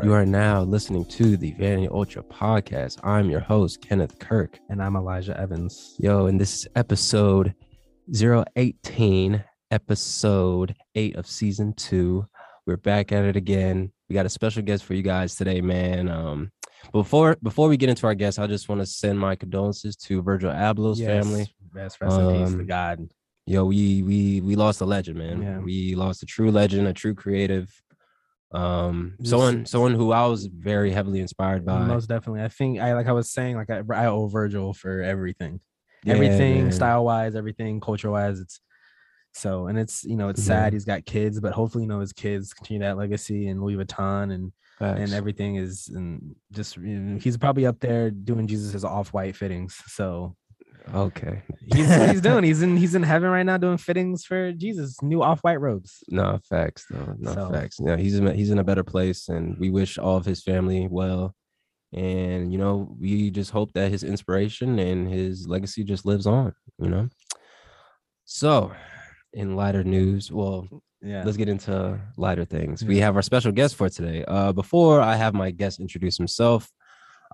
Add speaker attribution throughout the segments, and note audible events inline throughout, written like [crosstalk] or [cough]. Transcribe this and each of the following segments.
Speaker 1: You are now listening to the Vanity Ultra podcast. I'm your host, Kenneth Kirk.
Speaker 2: And I'm Elijah Evans.
Speaker 1: Yo, and this is episode 018, episode eight of season two. We're back at it again. We got a special guest for you guys today, man. Um, before before we get into our guest, I just want to send my condolences to Virgil Abloh's
Speaker 2: Yes.
Speaker 1: family.
Speaker 2: Rest, rest in peace to
Speaker 1: Um,
Speaker 2: God.
Speaker 1: Yo, we we we lost a legend, man.
Speaker 2: Yeah.
Speaker 1: We lost a true legend, a true creative. Um, someone someone who I was very heavily inspired by.
Speaker 2: Most definitely. I think I like I was saying, like I, I owe Virgil for everything.
Speaker 1: Yeah,
Speaker 2: everything
Speaker 1: man.
Speaker 2: style wise, everything culture wise. It's so and it's you know, it's
Speaker 1: Mhm.
Speaker 2: sad he's got kids, but hopefully, you know, his kids continue that legacy and Louis Vuitton and
Speaker 1: Facts.
Speaker 2: and everything is and just you know, he's probably up there doing Jesus' off white fittings. So
Speaker 1: Okay.
Speaker 2: he's he's [laughs] doing. He's in he's in heaven right now doing fittings for Jesus, new off white robes.
Speaker 1: No facts, though. No
Speaker 2: So-
Speaker 1: facts. Yeah, he's in, he's in a better place, and we wish all of his family well. And you know, we just hope that his inspiration and his legacy just lives on. You know. So, in lighter news, well,
Speaker 2: Yeah.
Speaker 1: let's get into lighter things. We have our special guest for today. Uh, before I have my guest introduce himself,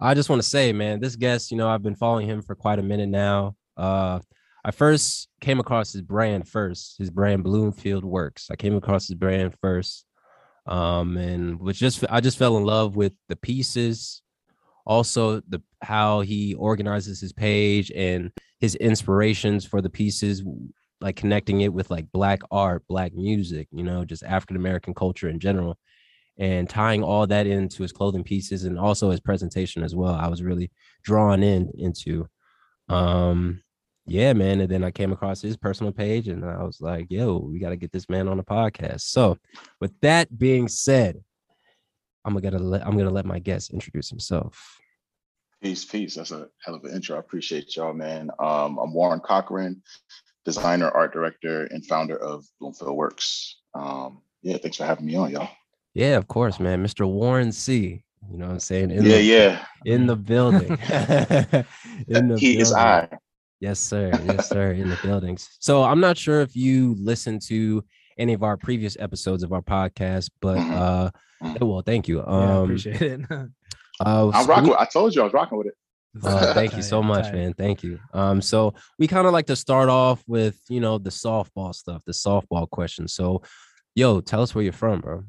Speaker 1: I just want to say, man, this guest, you know, I've been following him for quite a minute now. Uh, I first came across his brand first, his brand Bloomfield Works. I came across his brand first, um, and was just I just fell in love with the pieces, also the how he organizes his page and his inspirations for the pieces like connecting it with like black art, black music, you know, just African American culture in general, and tying all that into his clothing pieces and also his presentation as well. I was really drawn in into. Um, yeah, man. And then I came across his personal page and I was like, yo, we got to get this man on the podcast. So, with that being said, I'm gonna let I'm gonna let my guest introduce himself.
Speaker 3: Peace, peace. That's a hell of an intro. I appreciate y'all, man. Um, I'm Warren Cochran, designer, art director, and founder of Bloomfield Works. Um, yeah, thanks for having me on, y'all.
Speaker 1: Yeah, of course, man. Mr. Warren C. You know what I'm saying? In
Speaker 3: yeah,
Speaker 1: the,
Speaker 3: yeah.
Speaker 1: in the building. [laughs] [laughs] in the
Speaker 3: he is
Speaker 1: building.
Speaker 3: I.
Speaker 1: Yes, sir. Yes, sir. In the buildings. So I'm not sure if you listened to any of our previous episodes of our podcast, but
Speaker 3: Mhm.
Speaker 1: uh
Speaker 3: Mhm.
Speaker 1: well, thank you.
Speaker 2: Yeah, I
Speaker 1: Um
Speaker 2: appreciate it. [laughs]
Speaker 1: uh,
Speaker 3: I'm rocking. I told you I was rocking with it.
Speaker 1: uh, thank you so much, man. Thank you. Um, so we kind of like to start off with you know the softball stuff, the softball questions. So, yo, tell us where you're from, bro.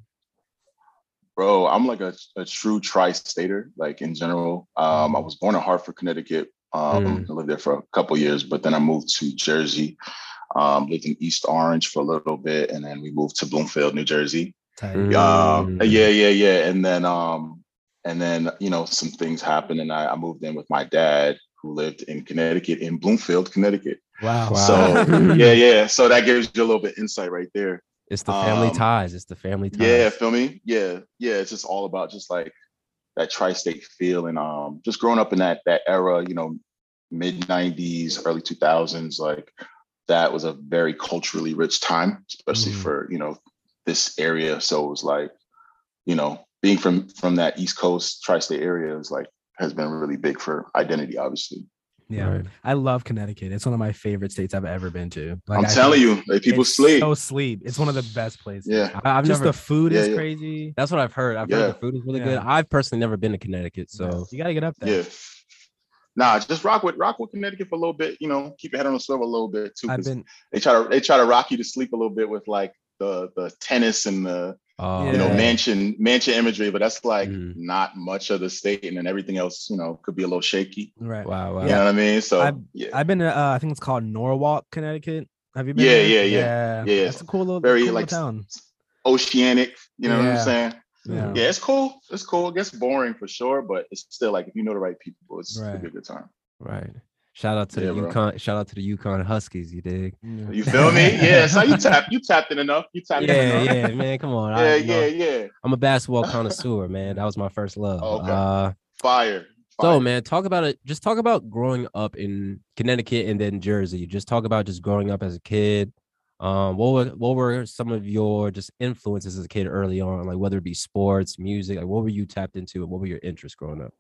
Speaker 3: Bro, I'm like a, a true tri-stater, like in general. Um, I was born in Hartford, Connecticut. Um,
Speaker 1: Mm.
Speaker 3: I lived there for a couple years, but then I moved to Jersey. Um, lived in East Orange for a little bit, and then we moved to Bloomfield, New Jersey.
Speaker 1: Mm.
Speaker 3: Um, yeah, yeah, yeah. And then, um, and then, you know, some things happened, and I, I moved in with my dad, who lived in Connecticut, in Bloomfield, Connecticut.
Speaker 2: Wow.
Speaker 1: Wow.
Speaker 3: So, yeah, [laughs] yeah. So that gives you a little bit insight right there.
Speaker 1: It's the family
Speaker 3: Um,
Speaker 1: ties. It's the family ties.
Speaker 3: Yeah, feel me? Yeah, yeah. It's just all about just like that tri-state feel, and um, just growing up in that that era, you know, mid '90s, early 2000s, like that was a very culturally rich time, especially
Speaker 2: Mhm.
Speaker 3: for you know this area. So it was like, you know, being from from that East Coast tri-state area is like has been really big for identity, obviously.
Speaker 2: Yeah.
Speaker 1: Right.
Speaker 2: I love Connecticut. It's one of my favorite states I've ever been to. Like,
Speaker 3: I'm
Speaker 2: I
Speaker 3: telling you, like people
Speaker 2: it's
Speaker 3: sleep.
Speaker 2: So sleep. It's one of the best places.
Speaker 3: Yeah.
Speaker 1: I- I've
Speaker 2: Just
Speaker 1: never.
Speaker 2: the food
Speaker 3: Yeah,
Speaker 2: is
Speaker 3: yeah.
Speaker 2: crazy.
Speaker 1: that's what I've heard. I've
Speaker 3: Yeah.
Speaker 1: heard the food is really good. I've personally never been to Connecticut, so
Speaker 2: you gotta get up there.
Speaker 3: Yeah. Nah, just rock with rock with Connecticut for a little bit. You know, keep your head on the swivel a little bit too.
Speaker 2: I've
Speaker 3: 'cause
Speaker 2: been
Speaker 3: they try to they try to rock you to sleep a little bit with like the the tennis and the
Speaker 1: uh,
Speaker 3: you know
Speaker 2: Yeah.
Speaker 3: mansion mansion imagery, but that's like
Speaker 1: Mhm.
Speaker 3: not much of the state, and then everything else you know could be a little shaky.
Speaker 2: right.
Speaker 1: Wow, wow.
Speaker 3: You know what I mean? So
Speaker 2: I've-
Speaker 3: yeah,
Speaker 2: I've been to uh, I think it's called Norwalk, Connecticut. Have you been?
Speaker 3: Yeah,
Speaker 2: there?
Speaker 3: yeah, yeah. Yeah,
Speaker 2: That's a cool little,
Speaker 3: very,
Speaker 2: cool
Speaker 3: like,
Speaker 2: town.
Speaker 3: oceanic. You know what I'm saying?
Speaker 2: Yeah.
Speaker 3: Yeah, it's cool. It's cool. It gets boring for sure, but it's still like if you know the right people, it's
Speaker 2: Right.
Speaker 3: it'll be a good time.
Speaker 1: Right. Shout out to
Speaker 3: Yeah,
Speaker 1: the
Speaker 3: bro.
Speaker 1: UConn. Shout out to the UConn Huskies. You dig?
Speaker 3: You feel me? Yeah. [laughs] So you tap you tapped in enough. You tapped in
Speaker 1: Yeah,
Speaker 3: enough.
Speaker 1: yeah, man. Come on.
Speaker 3: Yeah,
Speaker 1: I, you know,
Speaker 3: yeah, yeah.
Speaker 1: I'm a basketball connoisseur, [laughs] man. That was my first love.
Speaker 3: Okay.
Speaker 1: Uh,
Speaker 3: Fire.
Speaker 1: so, man, talk about it. Just talk about growing up in Connecticut and then Jersey. Just talk about just growing up as a kid. Um, what were what were some of your just influences as a kid early on, like whether it be sports, music, like what were you tapped into, and what were your interests growing up?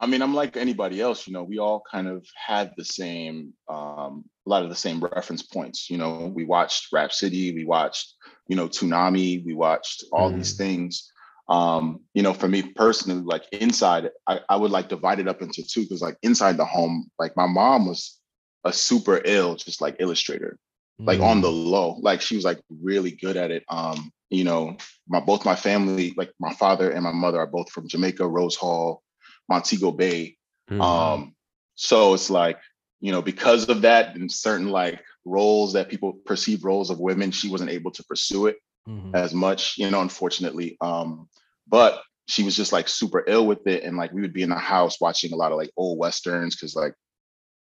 Speaker 3: I mean, I'm like anybody else, you know, we all kind of had the same, um, a lot of the same reference points. You know, we watched Rap City, we watched, you know, Toonami, we watched all these things. um, you know, for me personally, like inside, I, I would like divide it up into two because like inside the home, like my mom was a super ill, just like illustrator, like on the low. Like she was like really good at it. Um, you know, my both my family, like my father and my mother are both from Jamaica, Rose Hall, Montego Bay.
Speaker 1: Mhm.
Speaker 3: Um, so it's like, you know, because of that and certain like roles that people perceive roles of women, she wasn't able to pursue it
Speaker 2: Mhm.
Speaker 3: as much, you know, unfortunately. Um, but she was just like super ill with it. And like we would be in the house watching a lot of like old westerns because like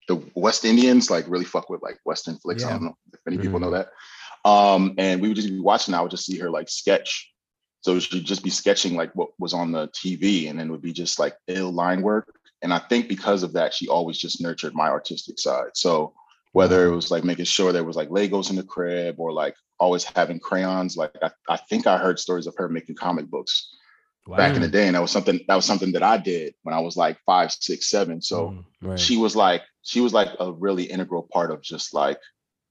Speaker 3: the West Indians like really fuck with like Western flicks. I don't know if any people know that. Um, and we would just be watching, I would just see her like sketch. So she'd just be sketching like what was on the TV and then would be just like ill line work. And I think because of that, she always just nurtured my artistic side. So whether it was like making sure there was like Legos in the crib or like always having crayons, like I, I think I heard stories of her making comic books back in the day. And that was something that was something that I did when I was like five, six, seven. So
Speaker 2: Mhm.
Speaker 1: Right.
Speaker 3: she was like she was like a really integral part of just like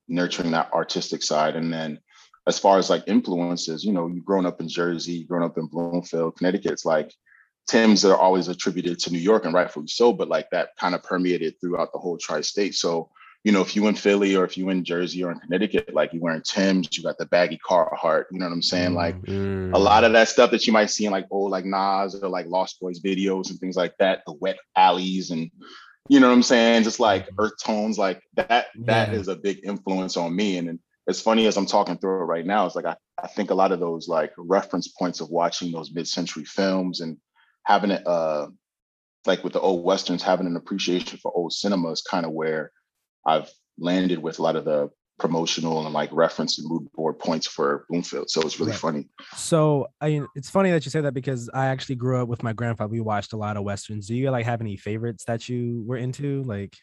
Speaker 3: nurturing that artistic side and then as far as like influences you know you've grown up in jersey you've grown up in bloomfield connecticut it's like tim's that are always attributed to new york and rightfully so but like that kind of permeated throughout the whole tri-state so you know if you in philly or if you in jersey or in connecticut like you wearing tim's you got the baggy carhartt you know what i'm saying like
Speaker 1: Mm.
Speaker 3: a lot of that stuff that you might see in like old like Nas or like Lost Boyz videos and things like that, the wet alleys and you know what I'm saying, just like earth tones, like that. That is
Speaker 2: Yeah.
Speaker 3: a big influence on me. And as funny as I'm talking through it right now, it's like I, I think a lot of those like reference points of watching those mid-century films and having it uh like with the old westerns, having an appreciation for old cinema is kind of where I've landed with a lot of the promotional and like reference and mood board points for Bloomfield. So it's really
Speaker 2: Right.
Speaker 3: funny.
Speaker 2: So I mean, it's funny that you say that because I actually grew up with my grandfather. We watched a lot of westerns. Do you like have any favorites that you were into? Like,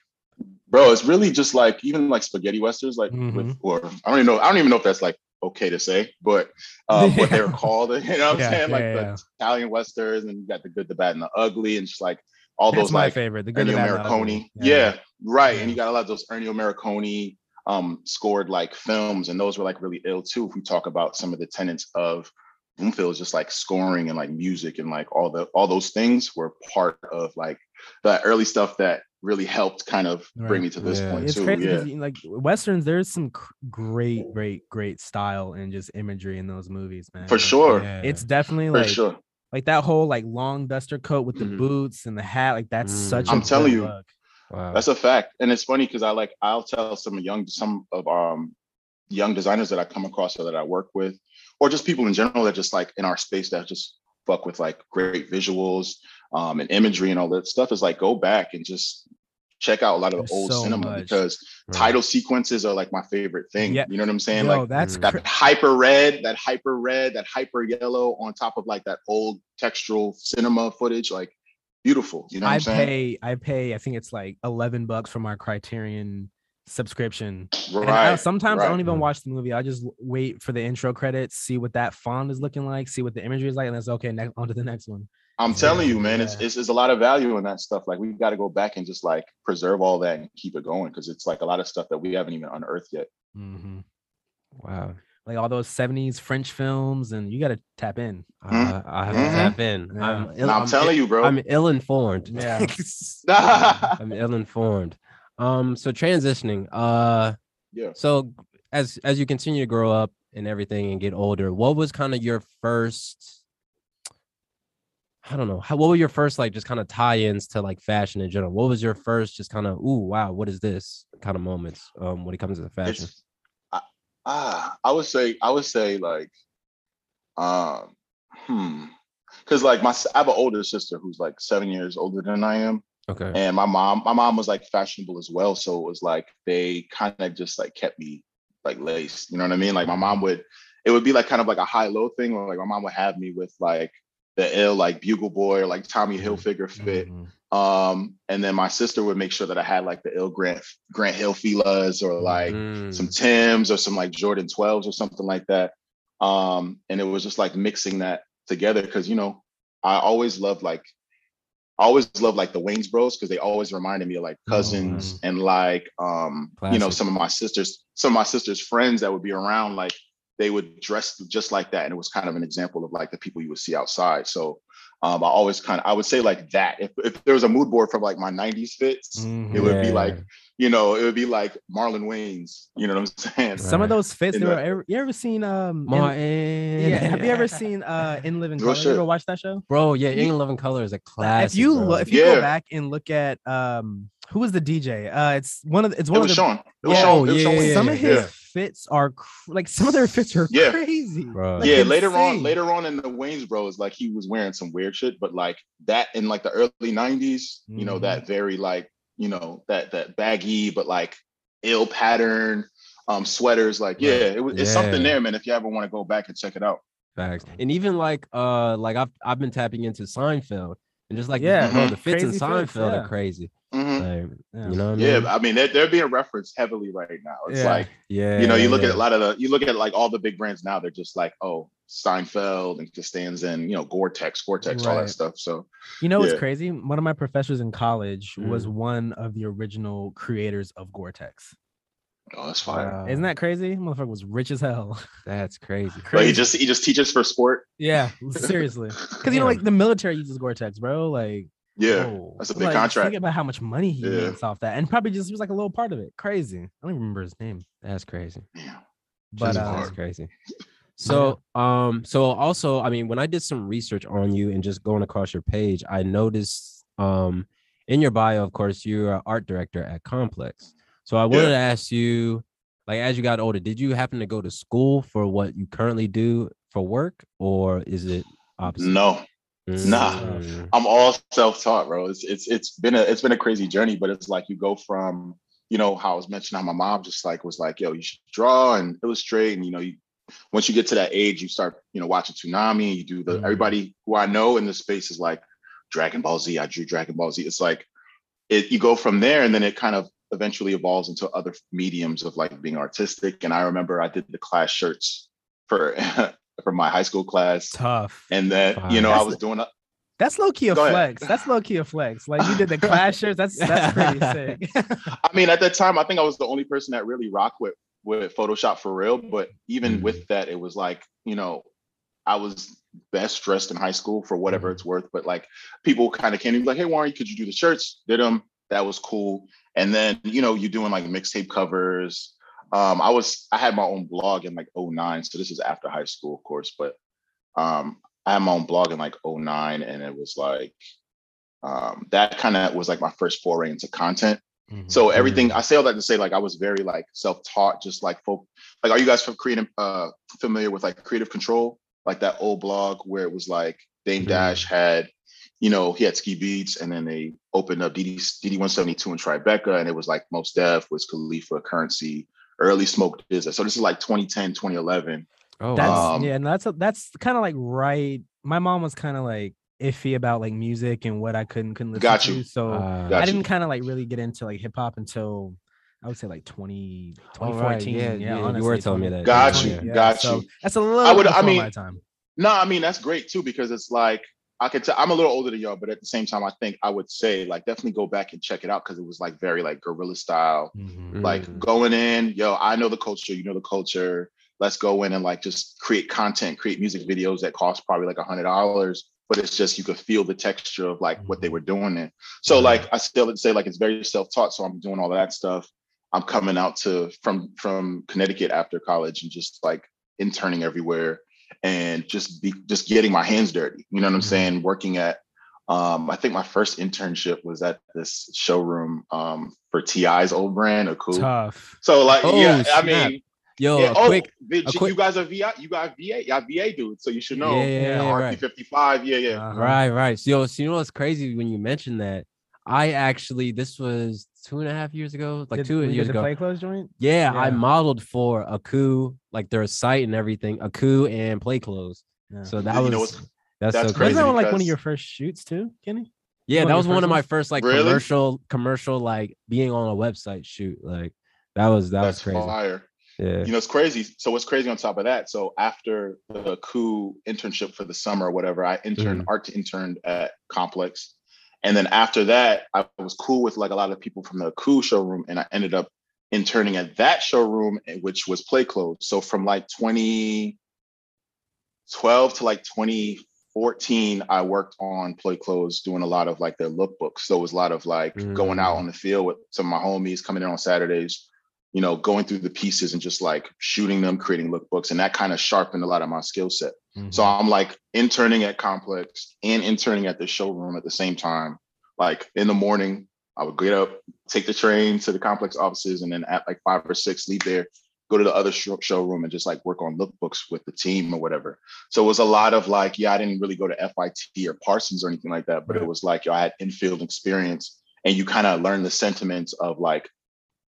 Speaker 3: bro it's really just like even like spaghetti westerns like
Speaker 2: Mhm.
Speaker 3: with or i don't even know i don't even know if that's like okay to say but um what they're [laughs] called [laughs] you know what i'm
Speaker 2: Yeah,
Speaker 3: saying like
Speaker 2: yeah,
Speaker 3: the italian westerns and you got the good the bad and the ugly and just like all
Speaker 2: that's
Speaker 3: those
Speaker 2: my
Speaker 3: like
Speaker 2: favorite. The good, the
Speaker 3: Ennio
Speaker 2: bad,
Speaker 3: Morricone. Yeah, right.
Speaker 2: Yeah.
Speaker 3: And you got a lot of those Ennio Morricone um scored like films, and those were like really ill too. If we talk about some of the tenets of Bloomfield, is just like scoring and like music and like all the all those things were part of like the early stuff that really helped kind of bring me to this
Speaker 1: Yeah.
Speaker 3: point
Speaker 2: It's
Speaker 3: too.
Speaker 2: crazy
Speaker 3: Yeah.
Speaker 2: 'cause, you like westerns. There's some cr- great, great, great style and just imagery in those movies, man.
Speaker 3: For
Speaker 2: Like,
Speaker 3: sure.
Speaker 1: Yeah.
Speaker 2: It's definitely
Speaker 3: For
Speaker 2: like
Speaker 3: sure.
Speaker 2: like that whole like long duster coat with the
Speaker 3: Mhm.
Speaker 2: boots and the hat. Like that's
Speaker 1: Mm.
Speaker 2: such.
Speaker 3: I'm
Speaker 2: a
Speaker 3: telling
Speaker 2: good
Speaker 3: you.
Speaker 2: look.
Speaker 1: Wow.
Speaker 3: That's a fact. And it's funny because I like I'll tell some young some of um young designers that I come across or that I work with, or just people in general that just like in our space that just fuck with like great visuals um and imagery and all that stuff is like go back and just check out a lot of the
Speaker 2: There's
Speaker 3: old
Speaker 2: so
Speaker 3: cinema
Speaker 2: much.
Speaker 3: because
Speaker 1: Right.
Speaker 3: title sequences are like my favorite thing.
Speaker 2: Yeah.
Speaker 3: You know what I'm saying?
Speaker 2: Yo,
Speaker 3: like
Speaker 2: that's
Speaker 3: that
Speaker 2: cra-
Speaker 3: hyper red, that hyper red, that hyper yellow on top of like that old textural cinema footage, like beautiful. You know what
Speaker 2: I
Speaker 3: I'm saying?
Speaker 2: pay. I pay. I think it's like eleven bucks from our Criterion subscription.
Speaker 3: right.
Speaker 2: I, sometimes I don't even
Speaker 1: Mm.
Speaker 2: watch the movie. I just wait for the intro credits, see what that font is looking like, see what the imagery is like, and that's okay. Next, on to the next one.
Speaker 3: I'm
Speaker 2: Yeah,
Speaker 3: telling you, man, it's,
Speaker 2: yeah.
Speaker 3: it's it's a lot of value in that stuff. Like we've got to go back and just like preserve all that and keep it going because it's like a lot of stuff that we haven't even unearthed yet.
Speaker 2: hmm
Speaker 1: Wow.
Speaker 2: Like all those '70s French films, and you got to tap in.
Speaker 1: Uh, I have to
Speaker 3: Mhm.
Speaker 1: tap in.
Speaker 2: Yeah.
Speaker 1: I'm,
Speaker 3: And I'm, telling
Speaker 1: ill,
Speaker 3: you, bro.
Speaker 1: I'm ill informed.
Speaker 2: Yeah. [laughs] [laughs]
Speaker 1: I'm ill informed. Um, so transitioning. Uh,
Speaker 3: yeah.
Speaker 1: so as as you continue to grow up and everything and get older, what was kind of your first? I don't know. How, what were your first like just kind of tie-ins to like fashion in general? What was your first just kind of ooh wow what is this kind of moments um when it comes to the fashion?
Speaker 3: It's, I, ah, I would say I would say like, um, hmm, because like my i have an older sister who's like seven years older than I am,
Speaker 1: Okay.
Speaker 3: and my mom my mom was like fashionable as well, so it was like they kind of just like kept me like laced. You know what I mean? Like my mom would, it would be like kind of like a high low thing, where like my mom would have me with like the ill like bugle boy or like Tommy Hilfiger fit.
Speaker 2: Mhm.
Speaker 3: Um, and then my sister would make sure that I had like the ill Grant Grant Hill Filas or like
Speaker 1: Mm,
Speaker 3: some Tims or some like Jordan 12s or something like that. Um, and it was just like mixing that together because you know, I always loved like I always loved like the Wayans Bros because they always reminded me of like cousins and like um, you know, some of my sisters, some of my sisters' friends that would be around, like they would dress just like that, and it was kind of an example of like the people you would see outside. So um, I always kind of I would say like that. If if there was a mood board from like my '90s fits,
Speaker 2: Mhm.
Speaker 3: it would be like you know it would be like Marlon Wayans. You know what I'm [laughs] saying?
Speaker 2: Some of those fits.
Speaker 3: In
Speaker 2: They were, ever- you ever seen um? In- yeah. Have you ever [laughs] seen uh In Living
Speaker 3: Real
Speaker 2: Color? You
Speaker 3: shit.
Speaker 2: ever watch that show?
Speaker 1: Bro, yeah, In Living Color is a classic.
Speaker 2: if you
Speaker 1: bro.
Speaker 2: if you
Speaker 3: Yeah.
Speaker 2: go back and look at um, who was the DJ? Uh, it's one of the, it's
Speaker 3: It
Speaker 2: one of the
Speaker 3: Shawn. It was
Speaker 2: Yeah.
Speaker 3: Shawn. It was
Speaker 1: Oh,
Speaker 3: Shawn
Speaker 1: yeah, yeah,
Speaker 2: some of his
Speaker 3: yeah.
Speaker 2: fits are cr- like some of their fits are
Speaker 3: Yeah.
Speaker 2: crazy.
Speaker 1: Bro.
Speaker 2: Like,
Speaker 3: yeah, later on, later on in the Wayans Bros, like he was wearing some weird shit, but like that in like the early '90s, you know,
Speaker 2: Mhm.
Speaker 3: that very like, you know, that that baggy but like ill pattern um sweaters. Like, yeah, it was it's something there, man. If you ever want to go back and check it out.
Speaker 1: Facts. And even like uh like I've I've been tapping into Seinfeld and just like
Speaker 2: Yeah,
Speaker 1: bro,
Speaker 3: mhm.
Speaker 1: the fits in Seinfeld
Speaker 2: fits, yeah.
Speaker 1: are crazy.
Speaker 3: Mhm.
Speaker 1: Like,
Speaker 2: Yeah.
Speaker 1: you know what I
Speaker 3: Yeah,
Speaker 1: mean?
Speaker 3: I mean, they're, they're being referenced heavily right now. It's
Speaker 2: Yeah.
Speaker 3: like,
Speaker 1: Yeah.
Speaker 3: you know, you look
Speaker 1: yeah.
Speaker 3: at a lot of the, you look at like all the big brands now, they're just like, oh, Seinfeld and Costanza and, you know, Gore-Tex, Gore-Tex, all
Speaker 2: Right.
Speaker 3: that stuff. So,
Speaker 2: You know what's crazy? One of my professors in college was
Speaker 1: Mm.
Speaker 2: one of the original creators of Gore-Tex.
Speaker 3: oh, that's fire.
Speaker 1: Wow.
Speaker 2: Isn't that crazy? Motherfucker was rich as hell.
Speaker 1: That's crazy. [laughs]
Speaker 3: But he just, he just teaches for sport.
Speaker 2: yeah, [laughs] seriously. Because you know, like the military uses Gore-Tex, bro. Like,
Speaker 3: Yeah.
Speaker 2: whoa.
Speaker 3: that's a big
Speaker 2: Like,
Speaker 3: contract.
Speaker 2: Think about how much money he
Speaker 3: Yeah.
Speaker 2: makes off that, and probably just was like a little part of it. Crazy. I don't even remember his name,
Speaker 1: That's crazy.
Speaker 3: Yeah.
Speaker 2: but uh.
Speaker 1: That's crazy. So, um, so also, I mean, when I did some research on you and just going across your page, I noticed, um, in your bio, of course, you're an art director at Complex. So I wanted
Speaker 3: Yeah.
Speaker 1: to ask you, like, as you got older, did you happen to go to school for what you currently do for work, or is it opposite?
Speaker 3: No, Nah.
Speaker 1: Mm,
Speaker 3: I'm all self-taught, bro. It's it's it's been a it's been a crazy journey, but it's like you go from you know how I was mentioning how my mom just like was like, yo, you should draw and illustrate, and you know, you once you get to that age, you start you know watching Toonami, You do the
Speaker 2: Mhm.
Speaker 3: everybody who I know in the space is like Dragon Ball Z. I drew Dragon Ball Z. It's like it you go from there, and then it kind of eventually evolves into other mediums of like being artistic. And I remember I did the class shirts for [laughs] for my high school class.
Speaker 2: tough.
Speaker 3: And then, you know, I was doing a,
Speaker 2: That's low key a
Speaker 3: Go ahead.
Speaker 2: flex. That's low key a flex. Like you did the [laughs] class shirts. That's that's pretty sick. [laughs]
Speaker 3: I mean, at that time, I think I was the only person that really rocked with with Photoshop for real. But even with that, it was like, you know, I was best dressed in high school for whatever
Speaker 1: Mhm.
Speaker 3: it's worth. But like, people kind of came to me like, "Hey, Warren, could you do the shirts?" Did them. That was cool. And then, you know, you're doing like mixtape covers. Um, I was I had my own blog in like 09. So this is after high school, of course. But um, I had my own blog in like 09, and it was like um, that kind of was like my first foray into content.
Speaker 2: Mhm.
Speaker 3: So everything I say all that to say, like I was very like self-taught, just like folk. Like, are you guys from creative uh familiar with like creative control? Like that old blog where it was like Dame
Speaker 1: Mhm.
Speaker 3: Dash had, you know, he had Ski Beatz and then they opened up DD DD 172 in Tribeca, and it was like Mos Def was Khalifa currency, early smoke Dizza. So this is like 2010, 2011.
Speaker 1: Oh,
Speaker 2: That's.
Speaker 3: Um,
Speaker 2: yeah, and that's a, that's kind of like right. My mom was kind of like iffy about like music and what I couldn't couldn't listen
Speaker 3: Got
Speaker 2: to.
Speaker 3: you.
Speaker 2: So
Speaker 1: Uh,
Speaker 3: Got
Speaker 2: I didn't kind of like really get into like hip hop until I would say like 20,
Speaker 1: Oh, right.
Speaker 2: 2014.
Speaker 1: Yeah,
Speaker 2: Yeah,
Speaker 1: yeah, you were telling me that.
Speaker 3: Got
Speaker 1: Yeah,
Speaker 3: you,
Speaker 1: yeah.
Speaker 2: yeah,
Speaker 3: got
Speaker 2: so
Speaker 3: you.
Speaker 2: That's a little.
Speaker 3: I would- I mean,
Speaker 2: my time.
Speaker 3: No, I mean that's great too because it's like I could tell I'm a little older than y'all, but at the same time, I think I would say like definitely go back and check it out because it was like very like guerrilla style.
Speaker 2: Mhm.
Speaker 3: Like
Speaker 1: Mm.
Speaker 3: going in, yo, I know the culture, you know the culture. Let's go in and like just create content, create music videos that cost probably like a hundred dollars, but it's just you could feel the texture of like what they were doing it. So like I still would say like it's very self-taught. So I'm doing all that stuff. I'm coming out to from from Connecticut after college and just like interning everywhere and just be just getting my hands dirty. You know what I'm
Speaker 2: Mhm.
Speaker 3: saying? Working at um, I think my first internship was at this showroom um, for TI's old brand, AKOO.
Speaker 2: Tough.
Speaker 3: So like,
Speaker 1: Oh,
Speaker 3: yeah, I mean,
Speaker 1: Yo,
Speaker 3: yeah,
Speaker 1: a
Speaker 3: oh,
Speaker 1: quick.
Speaker 3: V-
Speaker 1: a
Speaker 3: you guys are VI, you got VA, y'all VA dudes, so you should know.
Speaker 1: Yeah, yeah, yeah,
Speaker 3: RP
Speaker 1: right.
Speaker 3: 55, yeah, yeah.
Speaker 2: Uh-huh.
Speaker 1: Right, right. So, so you know what's crazy when you mentioned that? I actually this was two and a half years ago, like
Speaker 2: Did-
Speaker 1: two years ago.
Speaker 2: Play Cloths joint.
Speaker 1: Yeah, I modeled for AKOO, like their site and everything, AKOO and Play Cloths.
Speaker 2: Yeah.
Speaker 1: So that
Speaker 3: You
Speaker 1: was
Speaker 3: know what's-
Speaker 1: that's,
Speaker 3: that's
Speaker 1: so
Speaker 2: Wasn't
Speaker 1: crazy.
Speaker 2: that one, like one of your first shoots too, Kenny?
Speaker 1: Yeah,
Speaker 2: one
Speaker 1: that was
Speaker 2: your
Speaker 1: one
Speaker 2: first
Speaker 1: of my first like
Speaker 3: Really?
Speaker 1: commercial, commercial like being on a website shoot. Like that was that
Speaker 3: That's
Speaker 1: was crazy.
Speaker 3: fire.
Speaker 1: Yeah.
Speaker 3: You know, it's crazy. So what's crazy on top of that? So after the coup internship for the summer or whatever, I interned
Speaker 1: Mm-hmm.
Speaker 3: art interned at Complex. And then after that, I was cool with like a lot of people from the coup showroom, and I ended up interning at that showroom, eh, which was Play Cloths. So from like 2012 to like 2014, I worked on Play Cloths, doing a lot of like their lookbooks. So it was a lot of like going out
Speaker 1: Mm.
Speaker 3: on the field with some of my homies coming in on Saturdays, you know, going through the pieces and just like shooting them, creating lookbooks. And that kind of sharpened a lot of my skill set. So mm-hmm. I'm like interning at Complex and interning at the showroom at the same time. Like in the morning, I would get up, take the train to the Complex offices, and then at like five or six, leave there, go to the other show- showroom and just like work on lookbooks with the team or whatever. So it was a lot of like, yeah, I didn't really go to FIT or Parsons or anything like that, but it was like, yo, I had infield experience and you kind of learn the sentiments of like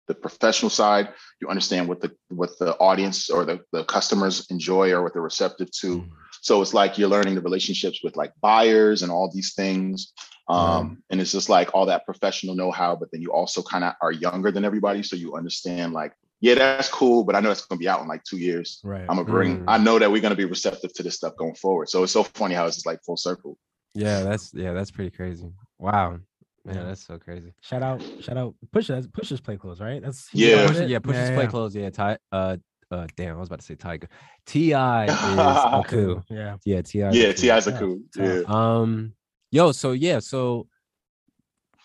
Speaker 3: the professional side. You understand what the what the audience or the, the customers enjoy or what they're receptive to.
Speaker 2: Mm.
Speaker 3: So it's like you're learning the relationships with like buyers and all these things. Um, and it's just like all that professional know-how, but then you also kind of are younger than everybody. So you understand like, yeah, that's cool, but I know it's gonna be out in like two years.
Speaker 2: right.
Speaker 3: I'm gonna bring,
Speaker 1: Mm.
Speaker 3: I know that we're gonna be receptive to this stuff going forward. So it's so funny how it's just like full circle.
Speaker 1: Yeah, that's yeah, that's pretty crazy. Wow. Man,
Speaker 2: Yeah.
Speaker 1: that's so crazy.
Speaker 2: Shout out, shout out, push that's pushes Play Cloths, right? That's
Speaker 3: Yeah.
Speaker 1: Push, yeah, push his Play Cloths. Yeah, Ty uh uh damn, I was about to say Tiger. Ti is AKOO. [laughs] [laughs]
Speaker 2: Yeah.
Speaker 1: Yeah, Ti.
Speaker 3: Yeah, Ti's a
Speaker 2: tough,
Speaker 3: cool.
Speaker 2: tough.
Speaker 3: Yeah.
Speaker 1: Um yo, so yeah, so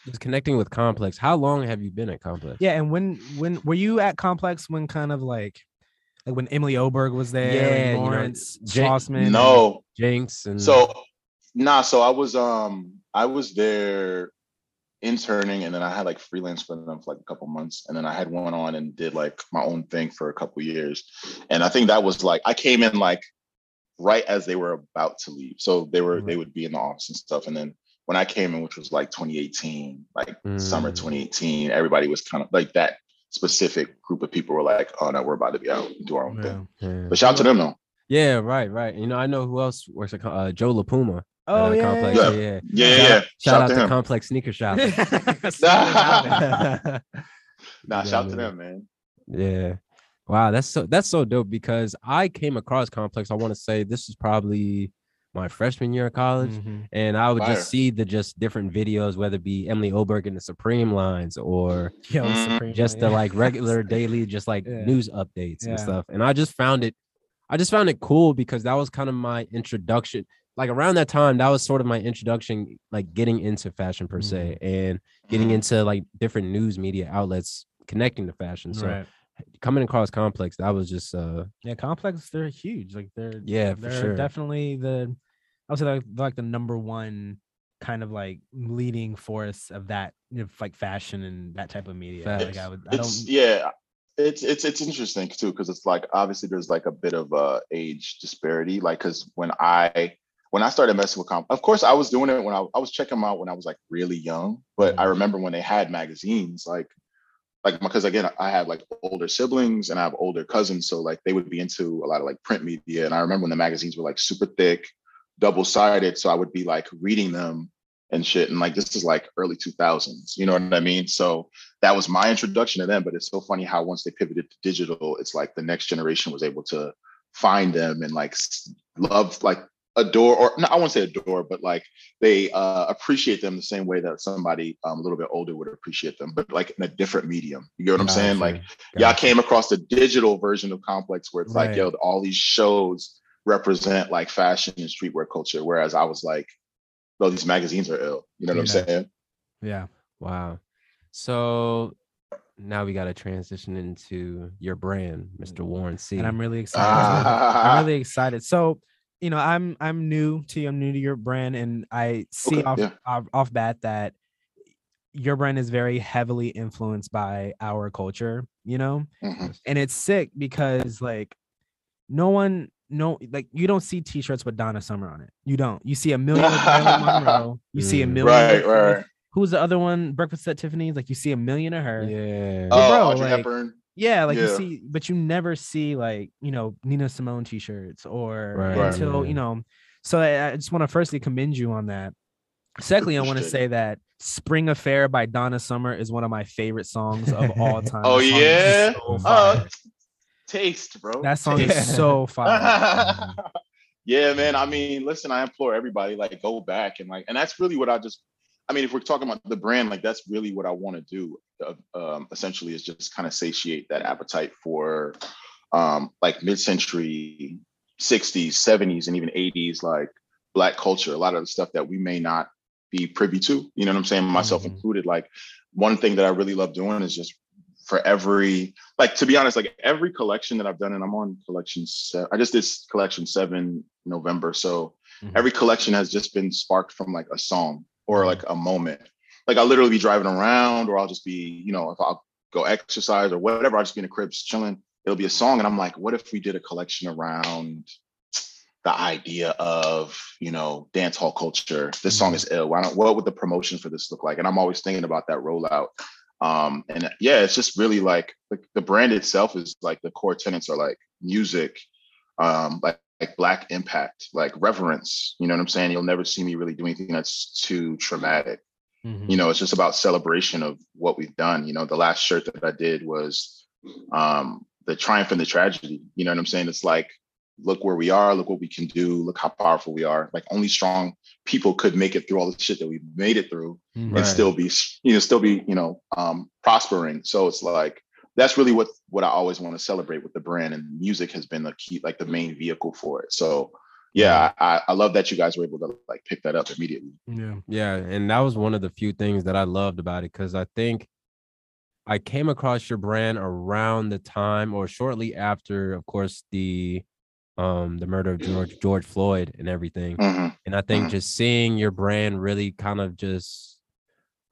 Speaker 1: just connecting with Complex. How long have you been at Complex?
Speaker 2: Yeah, and when when were you at Complex when kind of like like when Emily Oberg was there,
Speaker 1: Yeah,
Speaker 2: and
Speaker 1: you know,
Speaker 2: Lawrence
Speaker 1: Jake-
Speaker 2: Schlossman? and-
Speaker 3: No,
Speaker 1: Jinx and
Speaker 3: So nah, so I was um I was there interning and then I had like freelance for them for like a couple months and then I had one on and did like my own thing for a couple years. And I think that was like I came in like right as they were about to leave. So they were they would be in the office and stuff. And then when I came in, which was like 2018, like summer
Speaker 1: Mm.
Speaker 3: 2018, everybody was kind of like that specific group of people were like, oh no, we're about to be out and do our own
Speaker 2: Yeah.
Speaker 3: thing.
Speaker 1: yeah.
Speaker 3: But shout out to them though.
Speaker 1: Yeah, right, right. You know, I know who else works at uh, Joe LaPuma.
Speaker 2: Oh
Speaker 1: at, uh,
Speaker 2: yeah,
Speaker 1: Complex.
Speaker 3: Yeah.
Speaker 1: yeah.
Speaker 3: Yeah,
Speaker 1: Shout
Speaker 3: yeah.
Speaker 1: out- Shout, out to,
Speaker 3: him.
Speaker 1: Complex Sneaker Shop. [laughs] [laughs]
Speaker 3: Nah, [laughs]
Speaker 1: Yeah,
Speaker 3: shout out to them, man.
Speaker 1: Yeah. Wow, that's so that's so dope because I came across Complex. I want to say this is probably my freshman year of college.
Speaker 2: Mhm.
Speaker 1: And I would
Speaker 3: Fire.
Speaker 1: just see the just different videos, whether it be Emily Oberg in the Supreme lines or
Speaker 2: Yo,
Speaker 3: Mhm.
Speaker 2: Supreme,
Speaker 1: just
Speaker 2: yeah.
Speaker 1: the like regular daily, just like
Speaker 2: Yeah.
Speaker 1: news updates
Speaker 2: Yeah.
Speaker 1: and stuff. And I just found it, I just found it cool because that was kind of my introduction. Like around that time, that was sort of my introduction, like getting into fashion per se and getting into like different news media outlets connecting to fashion. So
Speaker 2: Right.
Speaker 1: coming across complex, that was just uh
Speaker 2: Yeah, Complex, they're huge. Like they're
Speaker 1: yeah, for
Speaker 2: they're
Speaker 1: sure.
Speaker 2: definitely the I would say like, like the number one kind of like leading force of that you know, like fashion and that type of media. Like I would I don't
Speaker 3: yeah it's it's it's interesting too because it's like obviously there's like a bit of uh age disparity like because when i when i started messing with comp of course i was doing it when I, I was checking them out when i was like really young but i
Speaker 2: Mhm.
Speaker 3: remember when they had magazines like like because again i have like older siblings and i have older cousins so like they would be into a lot of like print media and i remember when the magazines were like super thick double sided so i would be like reading them and shit and like this is like early 2000s you know what i mean so that was my introduction to them. But it's so funny how once they pivoted to digital, it's like the next generation was able to find them and like love, like adore, or no, I won't say adore, but like they uh, appreciate them the same way that somebody um, a little bit older would appreciate them, but like in a different medium. You get what I'm saying? Like, yeah, I came across the digital version of Complex where it's like,
Speaker 2: Right.
Speaker 3: yo, all these shows represent like fashion and streetwear culture. Whereas I was like, no, these magazines are ill. You know what
Speaker 2: Yeah.
Speaker 3: I'm saying?
Speaker 2: yeah.
Speaker 1: Wow. So now we got to transition into your brand, Mr. Warren C.
Speaker 2: And I'm really excited. [laughs] I'm
Speaker 3: Ah,
Speaker 2: really excited. So, you know, I'm I'm new to you, I'm new to your brand, and I see
Speaker 3: Okay,
Speaker 2: off,
Speaker 3: yeah.
Speaker 2: off off bat that your brand is very heavily influenced by our culture, you know,
Speaker 3: mhm.
Speaker 2: and it's sick because like no one no like you don't see t-shirts with Donna Summer on it. You don't. You see a million with Marilyn [laughs] Monroe. You see a
Speaker 1: Mm.
Speaker 2: million.
Speaker 3: Right,
Speaker 2: with-
Speaker 3: right,
Speaker 2: with-
Speaker 3: right.
Speaker 2: Who's the other one? Breakfast at Tiffany's. Like you see a million of her.
Speaker 1: yeah.
Speaker 3: Oh,
Speaker 2: bro,
Speaker 3: Audrey
Speaker 2: like-
Speaker 3: Hepburn.
Speaker 2: Yeah, like you see, but you never see like you know Nina Simone t-shirts or
Speaker 1: Right,
Speaker 3: Right.
Speaker 2: until
Speaker 1: yeah.
Speaker 2: you know. So I, I just want to firstly commend you on that. Secondly, I want to say that "Spring Affair" by Donna Summer is one of my favorite songs of all [laughs] time.
Speaker 3: Oh
Speaker 2: song
Speaker 3: yeah.
Speaker 2: so
Speaker 3: uh,
Speaker 2: fire.
Speaker 3: taste, bro.
Speaker 2: that song
Speaker 1: Yeah.
Speaker 2: is so fire. [laughs]
Speaker 3: yeah, man. I mean, listen, I implore everybody like go back and like, and that's really what I just I mean, if we're talking about the brand, like that's really what I want to do. Uh, um, essentially, is just kind of satiate that appetite for um, like mid-century 60s, 70s, and even 80s, like black culture. A lot of the stuff that we may not be privy to. You know what I'm saying? Myself mm-hmm. included. Like one thing that I really love doing is just for every like to be honest, like every collection that I've done, and I'm on collection. Se- I just did collection seven November, so mm-hmm. every collection has just been sparked from like a song or like a moment. Like I'll literally be driving around, or I'll just be, you know, if I'll go exercise or whatever, I'll just be in the cribs chilling. It'll be a song, and I'm like, what if we did a collection around the idea of, you know, dance hall culture? This song is ill. Why don't? What would the promotion for this look like? And I'm always thinking about that rollout. Um, and yeah, it's just really like the, the brand itself is like the core tenants are like music, um, like like black impact, like reverence. You know what I'm saying? You'll never see me really do anything that's too traumatic. Mm-hmm. You know, it's just about celebration of what we've done. You know, the last shirt that I did was um the triumph and the tragedy. You know what I'm saying? It's like, look where we are, look what we can do, look how powerful we are. Like only strong people could make it through all the shit that we've made it through right. and still be, you know, still be, you know, um prospering. So it's like that's really what what I always want to celebrate with the brand, and music has been the key, like the main vehicle for it. So yeah, I, I love that you guys were able to like pick that up immediately.
Speaker 1: Yeah, yeah, and that was one of the few things that I loved about it because I think I came across your brand around the time or shortly after, of course, the um the murder of George George Floyd and everything. Mm-hmm. And I think mm-hmm. just seeing your brand really kind of just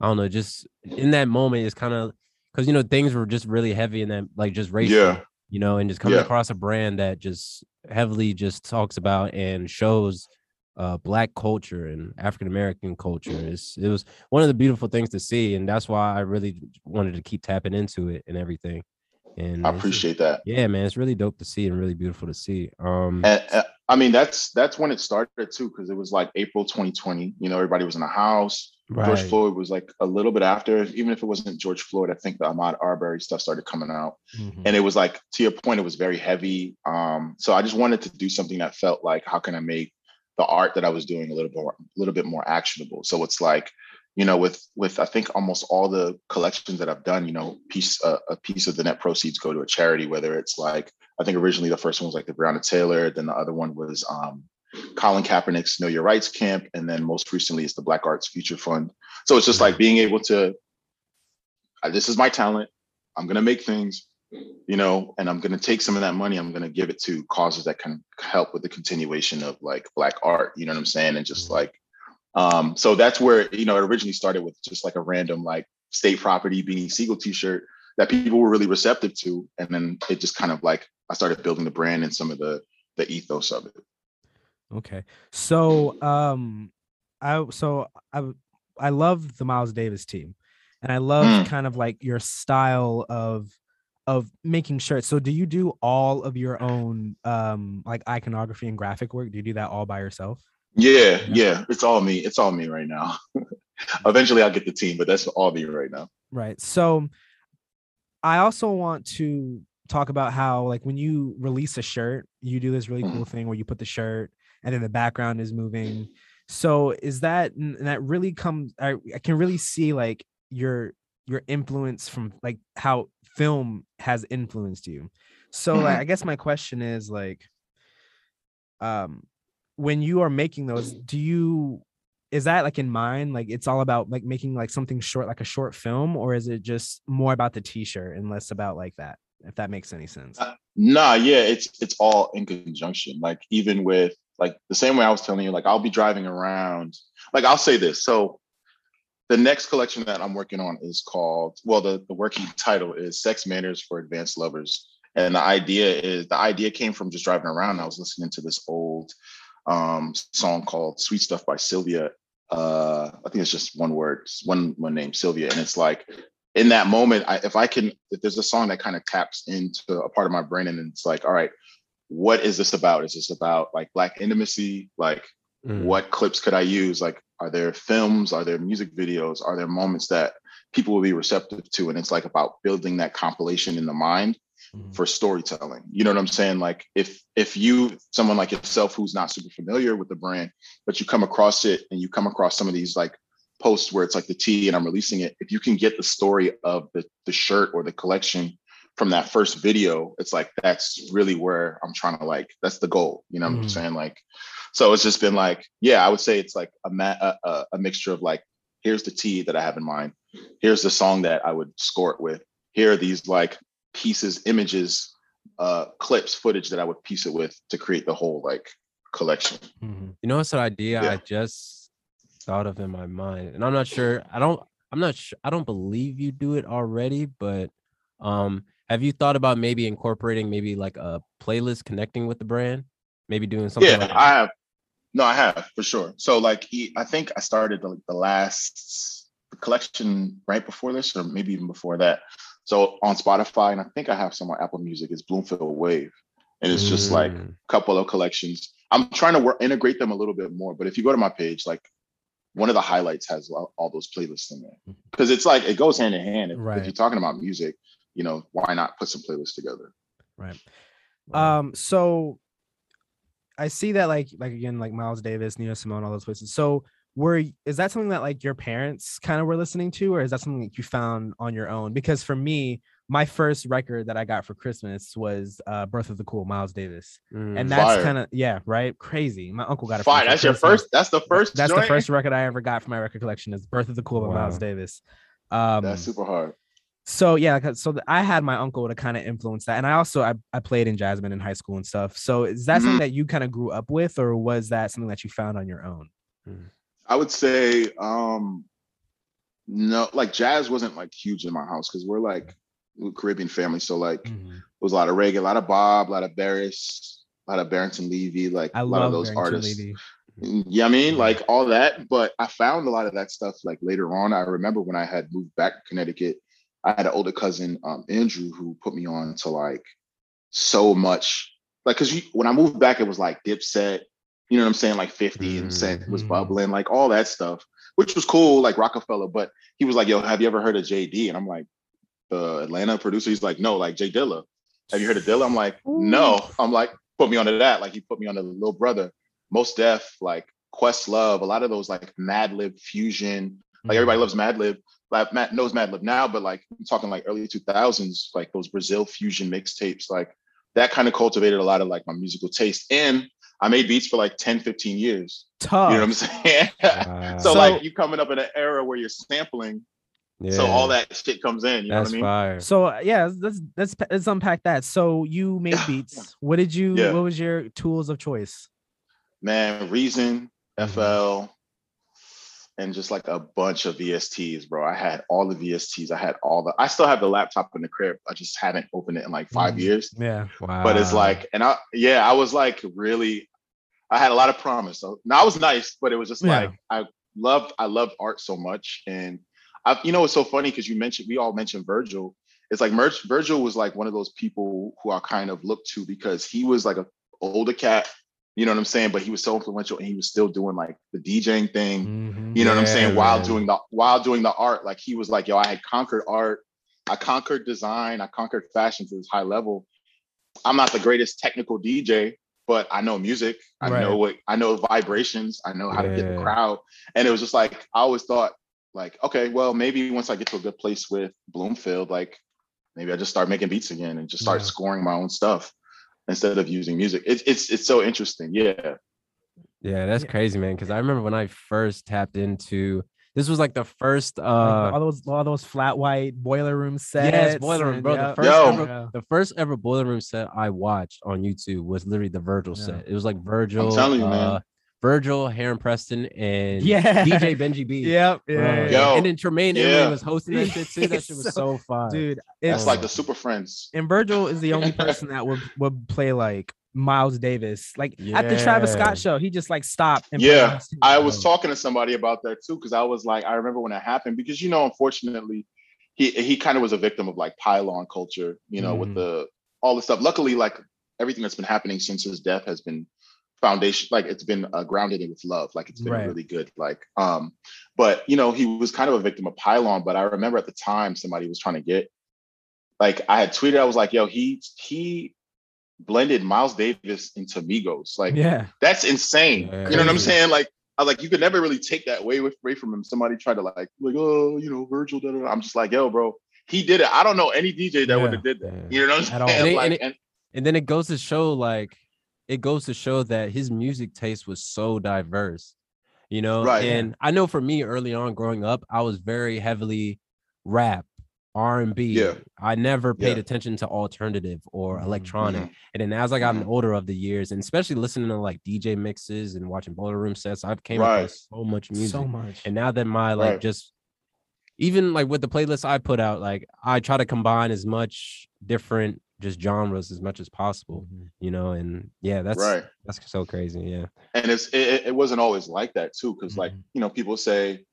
Speaker 1: I don't know, just in that moment is kind of because you know things were just really heavy in that like just race yeah. you know and just coming yeah. across a brand that just heavily just talks about and shows uh black culture and african american culture. Is it was one of the beautiful things to see and that's why i really wanted to keep tapping into it and everything. And
Speaker 3: i appreciate that.
Speaker 1: Yeah man it's really dope to see and really beautiful to see. Um
Speaker 3: and, and, i mean that's that's when it started too because it was like april 2020 you know everybody was in the house Right. George Floyd was like a little bit after, even if it wasn't George Floyd, I think the Ahmaud Arbery stuff started coming out. Mm-hmm. And it was like, to your point, it was very heavy. Um, so I just wanted to do something that felt like, how can I make the art that I was doing a little bit more, a little bit more actionable? So it's like, you know, with with I think almost all the collections that I've done, you know, piece uh, a piece of the net proceeds go to a charity, whether it's like I think originally the first one was like the Breonna Taylor, then the other one was um, Colin Kaepernick's Know Your Rights camp, and then most recently it's the Black Arts Future Fund. So it's just like being able to, this is my talent. I'm gonna make things, you know, and I'm gonna take some of that money. I'm gonna give it to causes that can help with the continuation of like Black art. You know what I'm saying? And just like, um, so that's where you know it originally started with just like a random like state property Beanie Sigel T-shirt that people were really receptive to, and then it just kind of like I started building the brand and some of the the ethos of it.
Speaker 2: Okay. So um I so I I love the Miles Davis team. And I love mm. kind of like your style of of making shirts. So do you do all of your own um like iconography and graphic work? Do you do that all by yourself?
Speaker 3: Yeah, yeah. It's all me. It's all me right now. [laughs] Eventually I'll get the team, but that's all me right now.
Speaker 2: Right. So I also want to talk about how like when you release a shirt, you do this really cool mm. thing where you put the shirt and then the background is moving. So is that and that really comes I, I can really see like your your influence from like how film has influenced you. So like mm-hmm. I guess my question is like um when you are making those do you is that like in mind like it's all about like making like something short like a short film or is it just more about the t-shirt and less about like that if that makes any sense uh,
Speaker 3: nah yeah it's it's all in conjunction like even with like the same way I was telling you, like I'll be driving around. Like I'll say this. So the next collection that I'm working on is called, well, the, the working [laughs] title is Sex Manners for Advanced Lovers. And the idea is the idea came from just driving around. I was listening to this old um, song called Sweet Stuff by Sylvia. Uh, I think it's just one word, one one name, Sylvia. And it's like in that moment, I, if I can, if there's a song that kind of taps into a part of my brain and it's like, all right, what is this about? Is this about like black intimacy? Like mm. what clips could I use? Like are there films? Are there music videos? Are there moments that people will be receptive to? And it's like about building that compilation in the mind mm. for storytelling. You know what I'm saying? Like if if you someone like yourself who's not super familiar with the brand, but you come across it and you come across some of these like posts where it's like the T and I'm releasing it, if you can get the story of the the shirt or the collection from that first video, it's like that's really where I'm trying to like that's the goal. You know what
Speaker 2: Mhm.
Speaker 3: I'm saying? Like, so it's just been like, yeah, I would say it's like a ma- a, a, a mixture of like, here's the T that I have in mind, here's the song that I would score it with, here are these like pieces, images, uh, clips, footage that I would piece it with to create the whole like collection.
Speaker 2: Mhm.
Speaker 1: You know it's an idea
Speaker 3: Yeah.
Speaker 1: I just thought of in my mind, and I'm not sure. I don't. I'm not sure. I don't believe you do it already, but um, have you thought about maybe incorporating maybe like a playlist connecting with the brand? Maybe doing something
Speaker 3: yeah,
Speaker 1: like
Speaker 3: I have. No, I have for sure. So like, I think I started the, the last collection right before this, or maybe even before that. So on Spotify, and I think I have some on Apple Music. Is Bloomfield Wave, and it's just like
Speaker 1: Mm,
Speaker 3: a couple of collections. I'm trying to work integrate them a little bit more. But if you go to my page, like one of the highlights has all, all those playlists in there because it's like it goes hand in hand. If,
Speaker 2: Right.
Speaker 3: if you're talking about music, you know, why not put some playlists together?
Speaker 2: Right. Um, so I see that like like again, like Miles Davis, Nina Simone, all those places. So were is that something that like your parents kind of were listening to, or is that something that you found on your own? Because for me, my first record that I got for Christmas was uh Birth of the Cool, Miles Davis.
Speaker 1: Mm,
Speaker 2: And that's kind of yeah, right? Crazy. My uncle got it.
Speaker 3: Fine, that's your first. That's the first.
Speaker 2: That's the first record I ever got for my record collection is Birth of the Cool by Miles Davis. Um
Speaker 3: That's super hard.
Speaker 2: so yeah so i had my uncle to kind of influence that and i also I, I played in jasmine in high school and stuff so is that
Speaker 3: Mm-hmm.
Speaker 2: something that you kind of grew up with or was that something that you found on your own
Speaker 3: I would say um no, like jazz wasn't like huge in my house because we're like Caribbean family. So like it was a lot of reggae, a lot of Bob, a lot of Barris, a lot of Barrington Levy, like
Speaker 2: i
Speaker 3: a lot of those
Speaker 2: Barrington
Speaker 3: artists.
Speaker 2: Levy.
Speaker 3: Mm, Yeah, I mean, like all that, but I found a lot of that stuff like later on. I remember when I had moved back to Connecticut, I had an older cousin, um, Andrew, who put me on to like so much, like, cause you, when I moved back, it was like Dipset, you know what I'm saying? Like 50 and Cent was
Speaker 2: Mhm.
Speaker 3: bubbling, like all that stuff, which was cool, like Rockefeller. But he was like, yo, have you ever heard of JD? And I'm like, the Atlanta producer, he's like, no, like Jay Dilla. Have you heard of Dilla? I'm like, no. I'm like, put me onto that. Like he put me on the little brother, Mos Def, like Questlove, a lot of those like Madlib fusion. Like everybody loves Madlib. Like Matt knows Madlib now, but like I'm talking like early 2000s, like those Brazil fusion mixtapes, like that kind of cultivated a lot of like my musical taste. And I made beats for like 10, 15 years.
Speaker 2: tough
Speaker 3: You know what I'm saying? [laughs]
Speaker 1: wow.
Speaker 3: so,
Speaker 2: So-
Speaker 3: like you coming up in an era where you're sampling,
Speaker 1: Yeah.
Speaker 3: so all that shit comes in. You know
Speaker 1: that's
Speaker 3: what I mean?
Speaker 1: fire.
Speaker 2: so uh, yeah let's let's let's unpack that so you made [sighs] beats what did you
Speaker 3: Yeah.
Speaker 2: what was your tools of choice
Speaker 3: Man, Reason,
Speaker 2: Mhm.
Speaker 3: FL, and just like a bunch of VSTs, bro. I had all the VSTs. I had all the. I still have the laptop in the crib. I just haven't opened it in like 5
Speaker 2: Mhm.
Speaker 3: years.
Speaker 2: yeah
Speaker 1: Wow.
Speaker 3: But it's like, and I, yeah, I was like really. I had a lot of promise. So now I was nice, but it was just
Speaker 2: Yeah.
Speaker 3: like I loved. I loved art so much, and I, you know, it's so funny because you mentioned we all mentioned Virgil. It's like Merch, Virgil was like one of those people who I kind of looked to because he was like a older cat. You know what I'm saying? But he was so influential, and he was still doing like the DJing thing.
Speaker 2: Mhm.
Speaker 3: You know what I'm
Speaker 1: Yeah,
Speaker 3: saying? While
Speaker 1: man.
Speaker 3: doing the while doing the art, like he was like, yo, I had conquered art, I conquered design, I conquered fashion to this high level. I'm not the greatest technical DJ, but I know music. I
Speaker 2: Right.
Speaker 3: know what I know vibrations. I know how to get the crowd. And it was just like I always thought, like, okay, well, maybe once I get to a good place with Bloomfield, like maybe I just start making beats again and just start
Speaker 2: Yeah.
Speaker 3: scoring my own stuff instead of using music. It's it's it's so interesting. Yeah.
Speaker 1: yeah, that's
Speaker 2: Yeah.
Speaker 1: crazy, man. Because I remember when I first tapped into this was like the first
Speaker 2: Like,
Speaker 1: uh
Speaker 2: all those all those flat white boiler room sets
Speaker 1: Yes, boiler room,
Speaker 2: and-
Speaker 1: bro. The first
Speaker 3: Yo.
Speaker 1: ever,
Speaker 2: Yeah.
Speaker 1: the first ever boiler room set I watched on YouTube was literally the Virgil
Speaker 2: Yeah.
Speaker 1: set. It was like Virgil, I'm
Speaker 3: telling you, man.
Speaker 1: uh, Virgil, Heron Preston, and
Speaker 2: Yeah.
Speaker 1: DJ Benji B. [laughs]
Speaker 2: Yep. Yeah. yeah,
Speaker 3: Yo.
Speaker 1: and then Tremaine
Speaker 3: yeah.
Speaker 1: Emory was hosting that shit too. That shit was [laughs]
Speaker 2: So-
Speaker 1: so, fun,
Speaker 2: dude.
Speaker 3: That's
Speaker 2: It's
Speaker 3: like the super friends.
Speaker 2: and Virgil is the only [laughs] person that would would play like Miles Davis. Like at the Travis Scott show, he just like stopped and
Speaker 3: Yeah, I was talking to somebody about that too because I was like, I remember when it happened because you know, unfortunately, he he kind of was a victim of like pylon culture, you know,
Speaker 2: Mhm.
Speaker 3: with the all the stuff. Luckily, like everything that's been happening since his death has been foundation, like it's been uh, grounded in with love, like it's been
Speaker 2: Right.
Speaker 3: really good. Like, um, but you know, he was kind of a victim of pylon. But I remember at the time somebody was trying to get, like, I had tweeted, I was like, yo, he he blended Miles Davis into Migos, like
Speaker 2: Yeah.
Speaker 3: that's insane.
Speaker 1: Yeah.
Speaker 3: You know what I'm saying? Like I like you could never really take that away with- away from him. Somebody tried to like like oh you know Virgil. Da, da, da. I'm just like yo, bro. He did it. I don't know any DJ that would have did that.
Speaker 1: Yeah.
Speaker 3: You know what I'm saying? Like,
Speaker 1: and it-
Speaker 3: and-
Speaker 1: And then it goes to show like it goes to show that his music taste was so diverse, you know.
Speaker 3: Right.
Speaker 1: And I know for me early on growing up, I was very heavily rap, R and B.
Speaker 3: Yeah.
Speaker 1: I never paid
Speaker 3: Yeah.
Speaker 1: attention to alternative or
Speaker 2: Mhm.
Speaker 1: electronic.
Speaker 3: Mhm.
Speaker 1: And then as I got
Speaker 3: Mhm.
Speaker 1: older of the years, and especially listening to like DJ mixes and watching boiler room sets, I've came
Speaker 3: Right.
Speaker 1: across so much music.
Speaker 2: So much.
Speaker 1: And now that my like
Speaker 3: Right.
Speaker 1: just even like with the playlist I put out, like I try to combine as much different just genres as much as possible,
Speaker 2: Mhm.
Speaker 1: you know, and yeah, that's
Speaker 3: right.
Speaker 1: that's so crazy. Yeah.
Speaker 3: and it's it, it wasn't always like that too because like
Speaker 2: Mhm.
Speaker 3: you know people say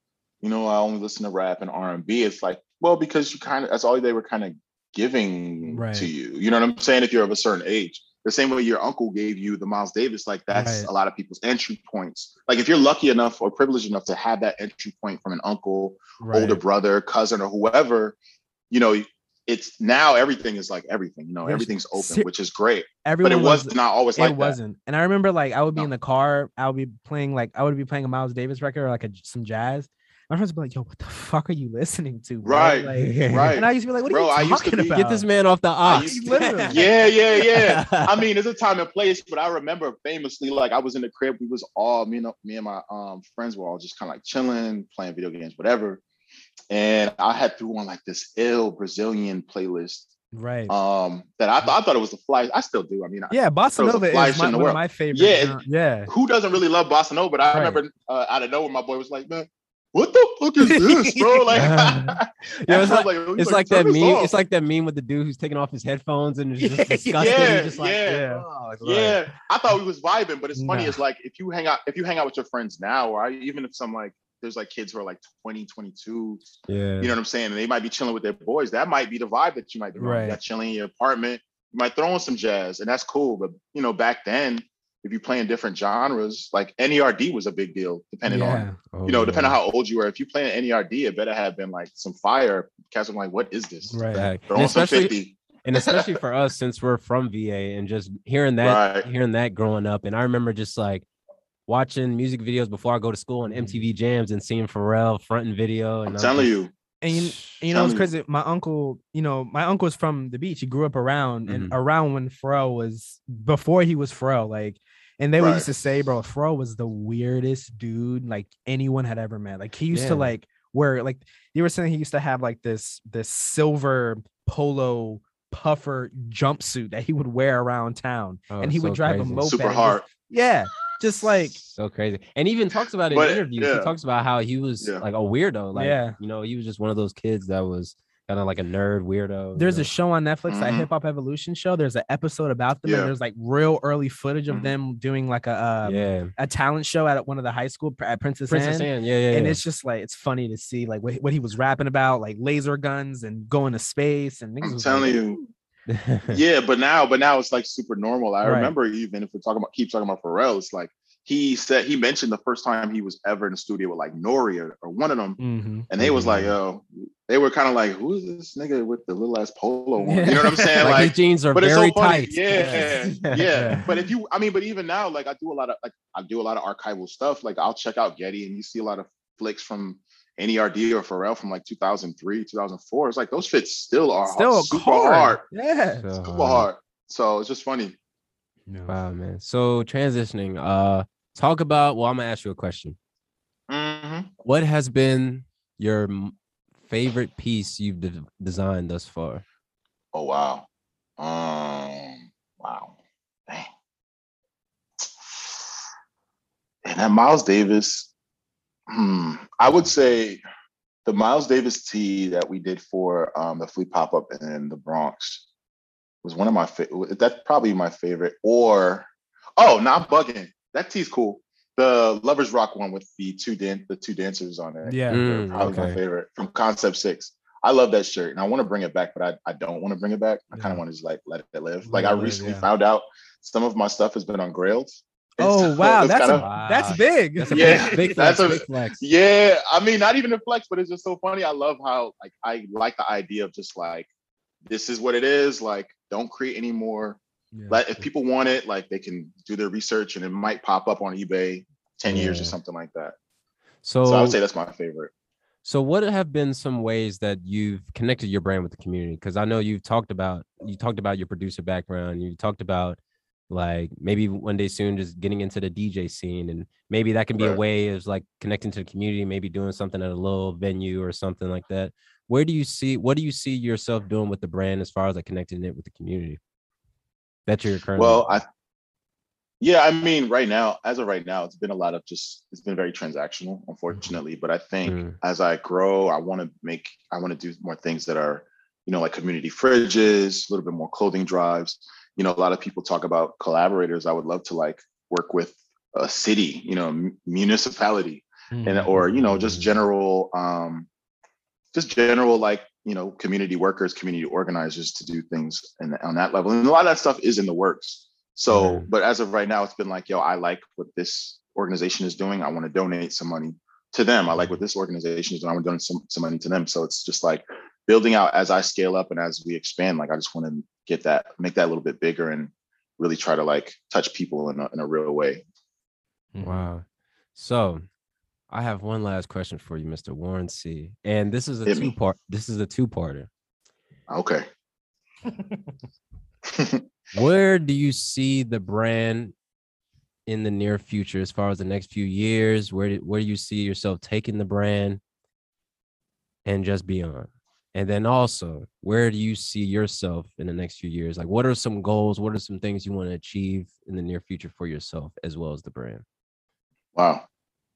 Speaker 3: you know i only listen to rap and r&b it's like well because you kind of that's all they were kind of giving
Speaker 2: Right.
Speaker 3: to you you know what i'm saying if you're of a certain age the same way your uncle gave you the miles davis like that's
Speaker 2: Right.
Speaker 3: a lot of people's entry points like if you're lucky enough or privileged enough to have that entry point from an uncle
Speaker 2: Right.
Speaker 3: older brother cousin or whoever you know it's now everything is like everything you know
Speaker 2: There's
Speaker 3: everything's open
Speaker 2: ser-
Speaker 3: which is great
Speaker 2: Everyone
Speaker 3: but it
Speaker 2: was
Speaker 3: was not always
Speaker 2: it
Speaker 3: like that
Speaker 2: wasn't. And I remember like I would be
Speaker 3: No.
Speaker 2: in the car, I would be playing like I would be playing a Miles Davis record or like a, some jazz. My friends would be like, "Yo, what the fuck are you listening to?" bro?"
Speaker 3: Right,
Speaker 2: Like,
Speaker 3: right [laughs]
Speaker 2: And I used to be like, "What
Speaker 3: Bro,
Speaker 2: are
Speaker 3: I
Speaker 2: you
Speaker 3: used to
Speaker 2: talking
Speaker 3: be-
Speaker 2: about?"
Speaker 1: Get this man off the
Speaker 3: I
Speaker 1: ox. [laughs]
Speaker 3: to- [laughs] yeah, yeah, yeah. I mean, it's a time and place, but I remember famously, like I was in the crib. We was all me and me and my um friends were all just kind of like chilling, playing video games, whatever. And I had threw on like this ill Brazilian playlist
Speaker 2: Right.
Speaker 3: um that I, th- I thought it was the fly. I still do. I mean,
Speaker 2: yeah, Bossa Nova is my, one of my favorite.
Speaker 3: Yeah,
Speaker 2: genre- yeah.
Speaker 3: who doesn't really love bossa nova? But I
Speaker 2: Right.
Speaker 3: remember uh, out of nowhere, my boy was like, "Man, what the fuck is this, bro?" [laughs] Like,
Speaker 1: Yeah, [laughs] it's
Speaker 3: I was
Speaker 1: like- It's like
Speaker 3: "Turn
Speaker 1: that meme.
Speaker 3: off."
Speaker 1: It's like that meme with the dude who's taking off his headphones and is just [laughs]
Speaker 2: Yeah,
Speaker 3: yeah,
Speaker 1: just like,
Speaker 3: yeah.
Speaker 1: "Oh," it's like-
Speaker 3: Yeah, I thought we was vibing, but it's funny.
Speaker 2: Nah.
Speaker 3: It's like if you hang out, if you hang out with your friends now, or I, even if some like there's like kids who are like 20, 22,
Speaker 1: yeah.
Speaker 3: you know what I'm saying, and they might be chilling with their boys. That might be the vibe that you might be.
Speaker 2: Right.
Speaker 3: You got chilling in your apartment. You might throw on some jazz, and that's cool. But you know, back then, if you play in different genres, like NERD was a big deal, depending on
Speaker 1: Oh,
Speaker 3: you know,
Speaker 1: yeah.
Speaker 3: depending on how old you were. If you play an NERD, it better have been like some fire. Cats are like, what is this?
Speaker 2: Right.
Speaker 3: Throw
Speaker 1: And especially
Speaker 3: 50.
Speaker 1: and especially for us since we're from VA and just hearing that
Speaker 3: Right.
Speaker 1: hearing that growing up and I remember just like watching music videos before I go to school and MTV jams and seeing Pharrell fronting video and
Speaker 3: I'm
Speaker 1: I'm
Speaker 3: telling you.
Speaker 2: And you, and you know, it's crazy. My uncle, you know, my uncle was from the beach. He grew up around and
Speaker 1: Mhm.
Speaker 2: around when Pharrell was before he was Pharrell. Like, and they would used to say, bro, Pharrell was the weirdest dude like anyone had ever met. Like he used
Speaker 1: Yeah.
Speaker 2: to like wear like you were saying he used to have like this this silver polo puffer jumpsuit that he would wear around town,
Speaker 1: Oh,
Speaker 2: and he would drive
Speaker 1: crazy.
Speaker 2: a moped.
Speaker 3: Super
Speaker 2: and just-
Speaker 3: hard.
Speaker 2: yeah, just like
Speaker 1: so crazy and even talks about it
Speaker 3: But,
Speaker 1: in interviews
Speaker 3: yeah.
Speaker 1: he talks about how he was
Speaker 3: Yeah.
Speaker 1: like a weirdo like
Speaker 2: Yeah.
Speaker 1: you know he was just one of those kids that was kind of like a nerd weirdo you
Speaker 2: There's
Speaker 1: know?
Speaker 2: a show on Netflix, that
Speaker 3: Mhm.
Speaker 2: Hip Hop Evolution show. There's an episode about them,
Speaker 3: Yeah.
Speaker 2: and there's like real early footage of
Speaker 3: Mhm.
Speaker 2: them doing like a um,
Speaker 1: yeah
Speaker 2: a talent show at one of the high school at Princess,
Speaker 1: Princess
Speaker 2: Anne.
Speaker 1: Anne yeah yeah,
Speaker 2: And
Speaker 1: yeah.
Speaker 2: it's just like it's funny to see like what, what he was rapping about, like laser guns and going to space and niggas
Speaker 3: I'm telling
Speaker 2: like,
Speaker 3: you. [laughs] yeah, but now, but now it's like super normal. I
Speaker 2: Right.
Speaker 3: remember even if we're talking about keep talking about Pharrell, it's like he said he mentioned the first time he was ever in the studio with like Nori or, or one of them,
Speaker 2: Mhm.
Speaker 3: and they was like, yo, they were kind of like, who is this nigga with the little ass polo on? You know what I'm [laughs] saying?
Speaker 1: like,
Speaker 3: Like,
Speaker 1: his jeans are
Speaker 3: but it's
Speaker 1: very
Speaker 3: so funny.
Speaker 1: tight
Speaker 3: Yeah,
Speaker 2: Yeah. [laughs]
Speaker 3: yeah. But if you, I mean, but even now, like I do a lot of like I do a lot of archival stuff. Like I'll check out Getty, and you see a lot of flicks from NERD or Pharrell from like 2003, 2004. It's like those fits still are
Speaker 2: Still
Speaker 3: super
Speaker 2: hard.
Speaker 3: hard,
Speaker 2: Yeah.
Speaker 1: So
Speaker 3: super
Speaker 1: hard.
Speaker 3: hard. So it's just funny.
Speaker 1: wow man so transitioning uh talk about well i'm gonna ask you a question
Speaker 3: Mhm.
Speaker 1: what has been your favorite piece you've de- designed thus far
Speaker 3: Oh wow. Um. Wow. Dang. And that Miles Davis. Hmm. I would say the Miles Davis tee that we did for um, the Flea pop up in the Bronx was one of my favorite. That's probably my favorite. Or oh, not bugging. That tee's cool. The Lovers Rock one with the two dan- the two dancers on it.
Speaker 2: Yeah.
Speaker 1: Mm,
Speaker 3: Probably my favorite from Concept Six. I love that shirt, and I want to bring it back, but I, I don't want to bring it back. I kind of want to just like let it live.
Speaker 2: Let
Speaker 3: Like
Speaker 2: it
Speaker 3: I
Speaker 2: live,
Speaker 3: recently
Speaker 2: yeah.
Speaker 3: found out some of my stuff has been on Grailed. And
Speaker 2: Oh wow, that's
Speaker 3: kinda-
Speaker 2: a,
Speaker 1: Wow.
Speaker 2: that's big.
Speaker 1: That's a
Speaker 3: Yeah,
Speaker 1: big, big [laughs]
Speaker 3: that's
Speaker 1: flex,
Speaker 3: a-
Speaker 1: big flex.
Speaker 3: yeah. I mean, not even a flex, but it's just so funny. I love how like I like the idea of just like this is what it is. Like, don't create anymore.
Speaker 2: Yeah.
Speaker 3: Let if people want it, like they can do their research and it might pop up on eBay 10 years or something like that.
Speaker 1: So,
Speaker 3: So I would say that's my favorite.
Speaker 1: so what have been some ways that you've connected your brand with the community? Because I know you've talked about you talked about your producer background. You talked about like maybe one day soon just getting into the DJ scene, and maybe that can be a way of like connecting to the community. Maybe doing something at a little venue or something like that. Where do you see what do you see yourself doing with the brand as far as like connecting it with the community? That your current.
Speaker 3: Well, I yeah, I mean, right now, as of right now, it's been a lot of just it's been very transactional, unfortunately. But I think
Speaker 1: Mm.
Speaker 3: as I grow, I want to make I want to do more things that are, you know, like community fridges, a little bit more clothing drives. You know, a lot of people talk about collaborators. I would love to like work with a city, you know, municipality, and or you know, just general, um, just general like you know, community workers, community organizers to do things and on that level. And a lot of that stuff is in the works. So,
Speaker 1: Right.
Speaker 3: but as of right now, it's been like, yo, I like what this organization is doing. I want to donate some money to them. I like what this organization is doing. I want to donate some, some money to them. So it's just like building out as I scale up and as we expand. Like I just want to get that, make that a little bit bigger and really try to like touch people in a, in a real way.
Speaker 2: Mhm.
Speaker 1: Wow. So I have one last question for you, Mr. Warren C. And this is a
Speaker 3: Hit me.
Speaker 1: two part this is a two-parter.
Speaker 3: Okay. [laughs]
Speaker 1: Where do you see the brand in the near future as far as the next few years? Where do, where do you see yourself taking the brand and just beyond? And then also, where do you see yourself in the next few years? Like what are some goals? What are some things you want to achieve in the near future for yourself as well as the brand?
Speaker 3: Wow.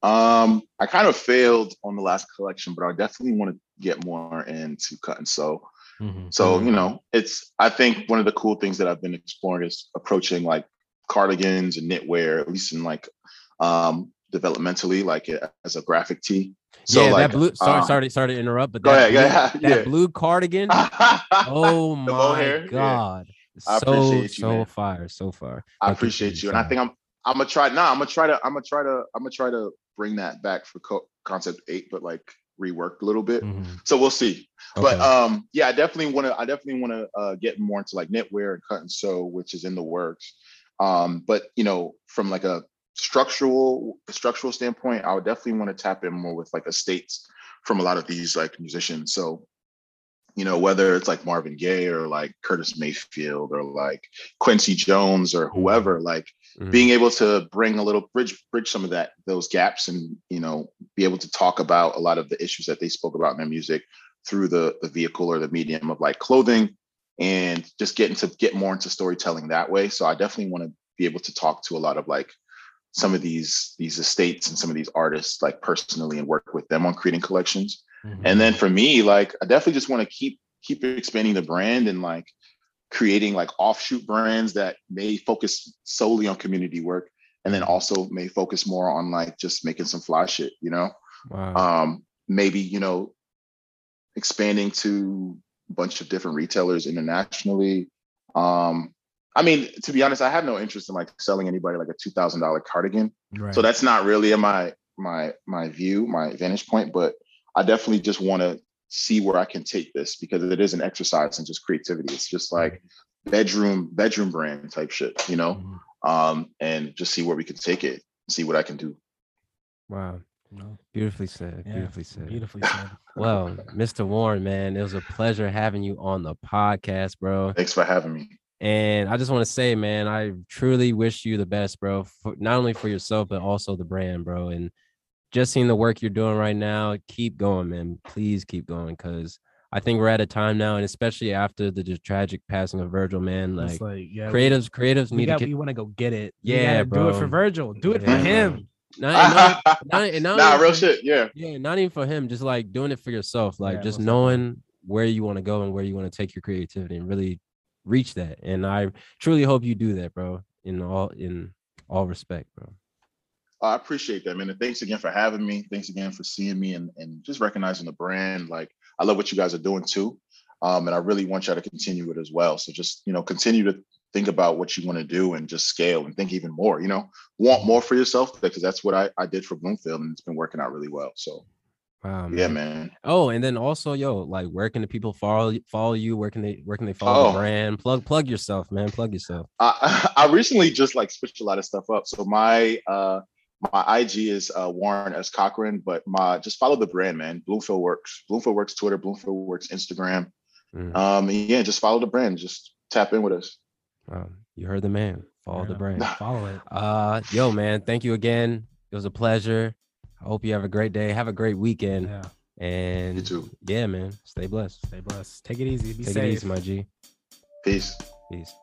Speaker 3: Um, I kind of failed on the last collection, but I definitely want to get more into cut and sew.
Speaker 2: Mhm.
Speaker 3: So,
Speaker 1: Mhm.
Speaker 3: you know, it's I think one of the cool things that I've been exploring is approaching like cardigans and knitwear, at least in like um developmentally, like as a graphic tee. So
Speaker 1: yeah,
Speaker 3: like
Speaker 1: that blue. Sorry,
Speaker 3: uh,
Speaker 1: sorry, to- sorry to interrupt, but
Speaker 3: Go
Speaker 1: that
Speaker 3: ahead,
Speaker 1: blue,
Speaker 3: yeah, [laughs]
Speaker 1: that
Speaker 3: yeah.
Speaker 1: blue cardigan. [laughs] oh my
Speaker 3: hair, yeah.
Speaker 1: god,
Speaker 3: I
Speaker 1: so
Speaker 3: appreciate you,
Speaker 1: so
Speaker 3: man.
Speaker 1: fire, so far.
Speaker 3: I appreciate you, and I think I'm I'm gonna try. Nah, I'm gonna try to I'm gonna try to I'm gonna try to bring that back for co- concept eight, but like reworked a little bit.
Speaker 2: Mhm.
Speaker 3: So we'll see. But um, yeah, I definitely want to. I definitely want to uh, get more into like knitwear and cut and sew, which is in the works. Um, but you know, from like a structural structural standpoint, I would definitely want to tap in more with like estates from a lot of these like musicians. So, you know, whether it's like Marvin Gaye or like Curtis Mayfield or like Quincy Jones or whoever, like
Speaker 1: Mhm.
Speaker 3: being able to bring a little bridge bridge some of that those gaps and you know be able to talk about a lot of the issues that they spoke about in their music through the the vehicle or the medium of like clothing and just getting to get more into storytelling that way so i definitely want to be able to talk to a lot of like some of these these estates and some of these artists like personally and work with them on creating collections
Speaker 2: Mhm.
Speaker 3: and then for me like i definitely just want to keep keep expanding the brand and like creating like offshoot brands that may focus solely on community work and then also may focus more on like just making some fly shit you know
Speaker 1: wow.
Speaker 3: um maybe you know expanding to a bunch of different retailers internationally um i mean to be honest i have no interest in like selling anybody like a $2000 cardigan
Speaker 2: Right.
Speaker 3: so that's not really in my my my view my vantage point but i definitely just want to see where i can take this because it is an exercise in just creativity it's just like bedroom bedroom brand type shit you know
Speaker 2: Mhm.
Speaker 3: um and just see where we can take it see what i can do
Speaker 1: wow.
Speaker 2: No,
Speaker 1: Beautifully said.
Speaker 2: yeah,
Speaker 1: Beautifully said.
Speaker 2: Beautifully said.
Speaker 1: Well, [laughs] Mr. Warren, man, it was a pleasure having you on the podcast, bro.
Speaker 3: thanks for having me
Speaker 1: And I just want to say, man, I truly wish you the best, bro. For, not only for yourself, but also the brand, bro. And just seeing the work you're doing right now, keep going, man. Please keep going, because I think we're at a time now, and especially after the just tragic passing of Virgil, man. Like,
Speaker 2: like yeah, we-
Speaker 1: creatives, creatives
Speaker 2: We,
Speaker 1: need
Speaker 2: got.
Speaker 1: to
Speaker 2: We want to go get it.
Speaker 1: Yeah,
Speaker 2: gotta Do it for. Virgil. Do it for
Speaker 1: Yeah,
Speaker 2: him.
Speaker 1: not, not, [laughs] not, and not
Speaker 3: nah
Speaker 1: even
Speaker 3: real
Speaker 1: for-
Speaker 3: shit yeah
Speaker 1: Yeah, not even for him, just like doing it for yourself, like
Speaker 2: Yeah,
Speaker 1: just knowing where you want to go and where you want to take your creativity and really reach that. And I truly hope you do that, bro. In all in all respect, bro.
Speaker 3: I appreciate that, man. And thanks again for having me. Thanks again for seeing me and, and just recognizing the brand. Like, I love what you guys are doing too. Um, and I really want y'all to continue it as well. So just, you know, continue to think about what you want to do and just scale and think even more, you know, want more for yourself because that's what I, I did for Bloomfield and it's been working out really well. So
Speaker 1: Wow,
Speaker 3: yeah,
Speaker 1: man. Oh, and then also, yo, like where can the people follow follow you? Where can they where can they follow
Speaker 3: Oh.
Speaker 1: the brand? Plug plug yourself, man. Plug yourself.
Speaker 3: I, [laughs] I recently just like switched a lot of stuff up. So my uh my IG is uh, Warren S Cochran, but my just follow the brand, man. Bloomfield Works, Bloomfield Works Twitter, Bloomfield Works Instagram.
Speaker 1: Mm.
Speaker 3: Um, yeah, just follow the brand. Just tap in with us.
Speaker 1: Um, you heard the man. Follow the
Speaker 2: Yeah.
Speaker 1: brand. [laughs]
Speaker 2: Follow it.
Speaker 1: Uh, yo, man, thank you again. It was a pleasure. I hope you have a great day. Have a great weekend.
Speaker 2: Yeah.
Speaker 1: And
Speaker 3: You too.
Speaker 1: yeah, man, stay blessed.
Speaker 2: Stay blessed. Take it easy. Be
Speaker 1: Take
Speaker 2: safe.
Speaker 1: it easy, my G.
Speaker 3: Peace.
Speaker 1: Peace.